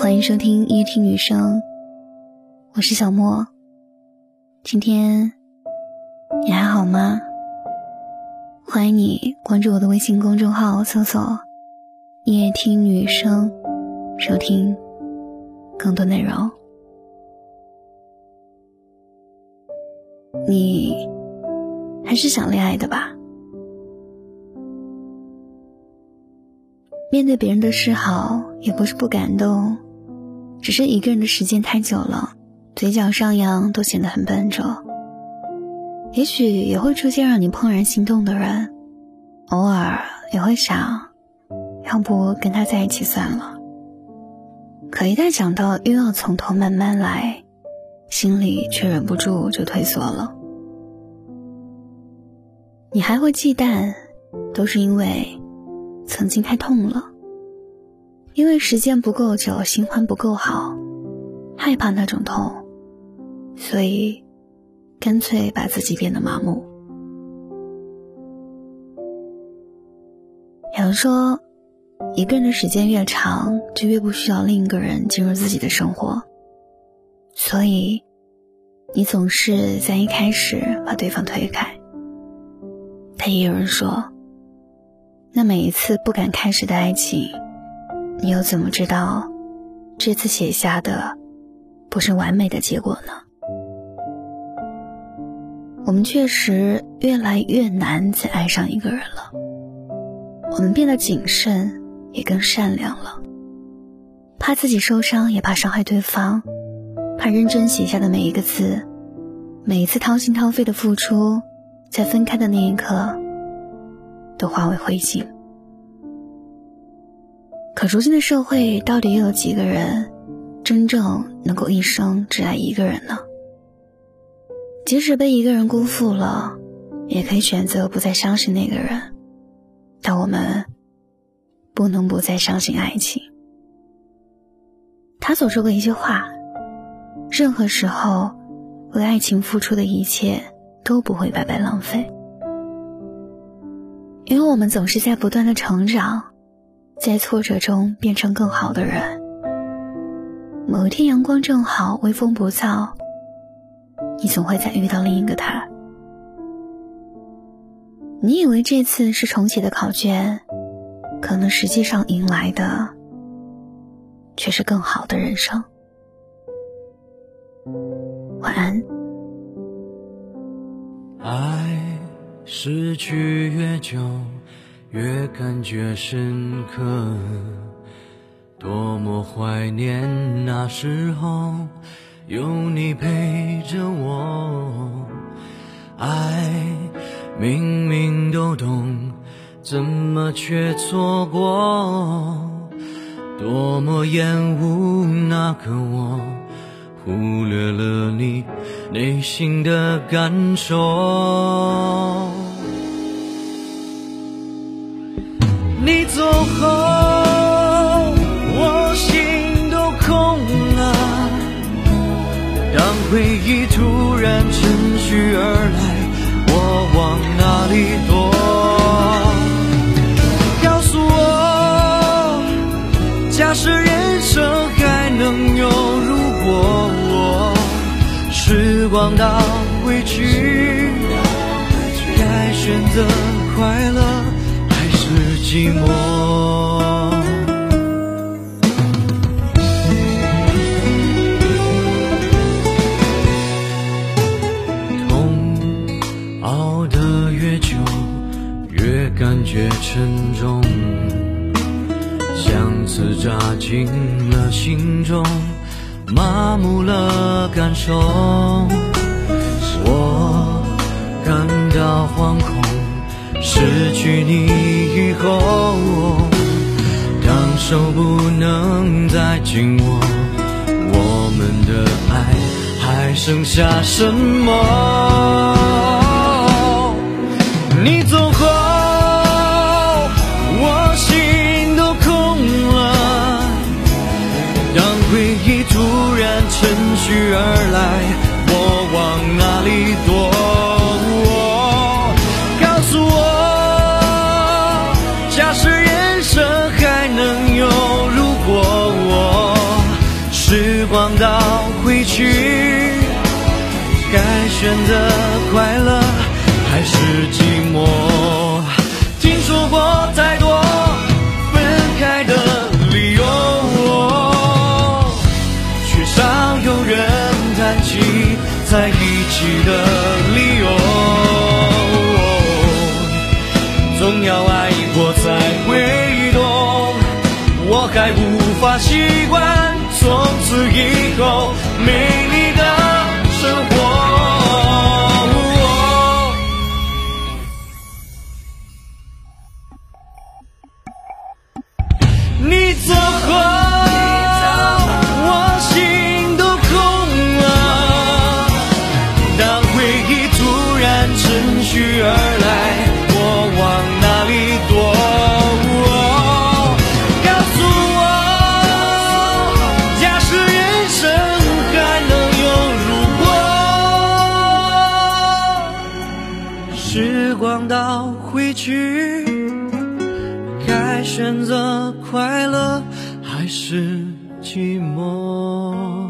欢迎收听夜听女生，我是小莫。今天你还好吗？欢迎你关注我的微信公众号，搜索“夜听女生”，收听更多内容。你还是想恋爱的吧？面对别人的示好，也不是不感动。只是一个人的时间太久了，嘴角上扬都显得很笨拙。也许也会出现让你怦然心动的人，偶尔也会想，要不跟他在一起算了。可一旦想到又要从头慢慢来，心里却忍不住就退缩了。你还会忌惮，都是因为曾经太痛了。因为时间不够久，新欢不够好，害怕那种痛，所以干脆把自己变得麻木。有人说，一个人的时间越长，就越不需要另一个人进入自己的生活，所以你总是在一开始把对方推开。但也有人说，那每一次不敢开始的爱情。你又怎么知道，这次写下的不是完美的结果呢？我们确实越来越难再爱上一个人了。我们变得谨慎，也更善良了，怕自己受伤，也怕伤害对方，怕认真写下的每一个字，每一次掏心掏肺的付出，在分开的那一刻，都化为灰烬。可如今的社会，到底又有几个人真正能够一生只爱一个人呢？即使被一个人辜负了，也可以选择不再相信那个人。但我们不能不再相信爱情。他所说过一句话：任何时候为爱情付出的一切都不会白白浪费，因为我们总是在不断的成长。在挫折中变成更好的人。某一天阳光正好，微风不燥，你总会再遇到另一个他。你以为这次是重启的考卷，可能实际上迎来的却是更好的人生。晚安。爱失去越久。越感觉深刻，多么怀念那时候有你陪着我。爱明明都懂，怎么却错过？多么厌恶那个我，忽略了你内心的感受。你走后，我心都空了。当回忆突然趁虚而来，我往哪里躲？告诉我，假设人生还能有如果，时光倒回去，该选择快乐。寂寞，痛熬得越久，越感觉沉重，相思扎进了心中，麻木了感受，我感到惶恐。失去你以后，当手不能再紧握，我们的爱还剩下什么？你走后，快乐还是寂寞？听说过太多分开的理由，却少有人谈起在一起的理由。总要爱过才会懂，我还无法习惯从此以后没回去，该选择快乐还是寂寞？